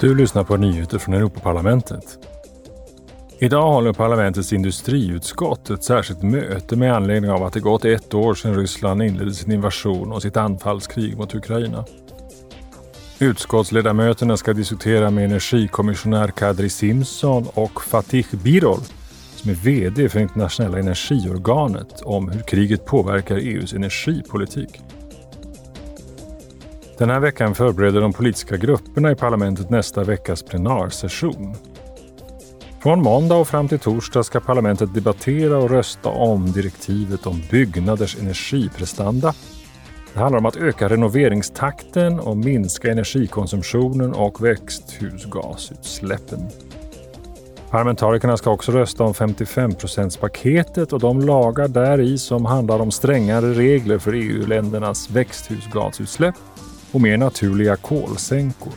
Du lyssnar på nyheter från Europaparlamentet. Idag håller parlamentets industriutskott ett särskilt möte med anledning av att det gått ett år sedan Ryssland inledde sin invasion och sitt anfallskrig mot Ukraina. Utskottsledamöterna ska diskutera med energikommissionär Kadri Simson och Fatih Birol som är VD för internationella energiorganet om hur kriget påverkar EUs energipolitik. Den här veckan förbereder de politiska grupperna i parlamentet nästa veckas plenarsession. Från måndag och fram till torsdag ska parlamentet debattera och rösta om direktivet om byggnaders energiprestanda. Det handlar om att öka renoveringstakten och minska energikonsumtionen och växthusgasutsläppen. Parlamentarikerna ska också rösta om 55-procentspaketet och de lagar där i som handlar om strängare regler för EU-ländernas växthusgasutsläpp och mer naturliga kolsänkor.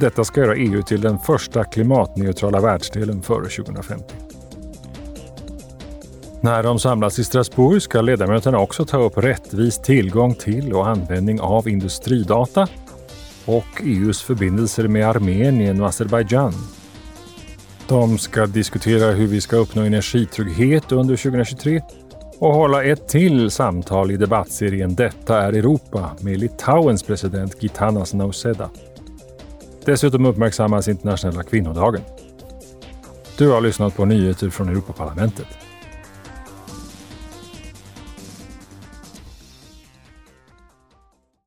Detta ska göra EU till den första klimatneutrala världsdelen före 2050. När de samlas i Strasbourg ska ledamöterna också ta upp rättvis tillgång till och användning av industridata och EUs förbindelser med Armenien och Azerbajdzjan. De ska diskutera hur vi ska uppnå energitrygghet under 2023 och hålla ett till samtal i debattserien Detta är Europa med Litauens president Gitanas Nauseda. Dessutom uppmärksammas internationella kvinnodagen. Du har lyssnat på nyheter från Europaparlamentet.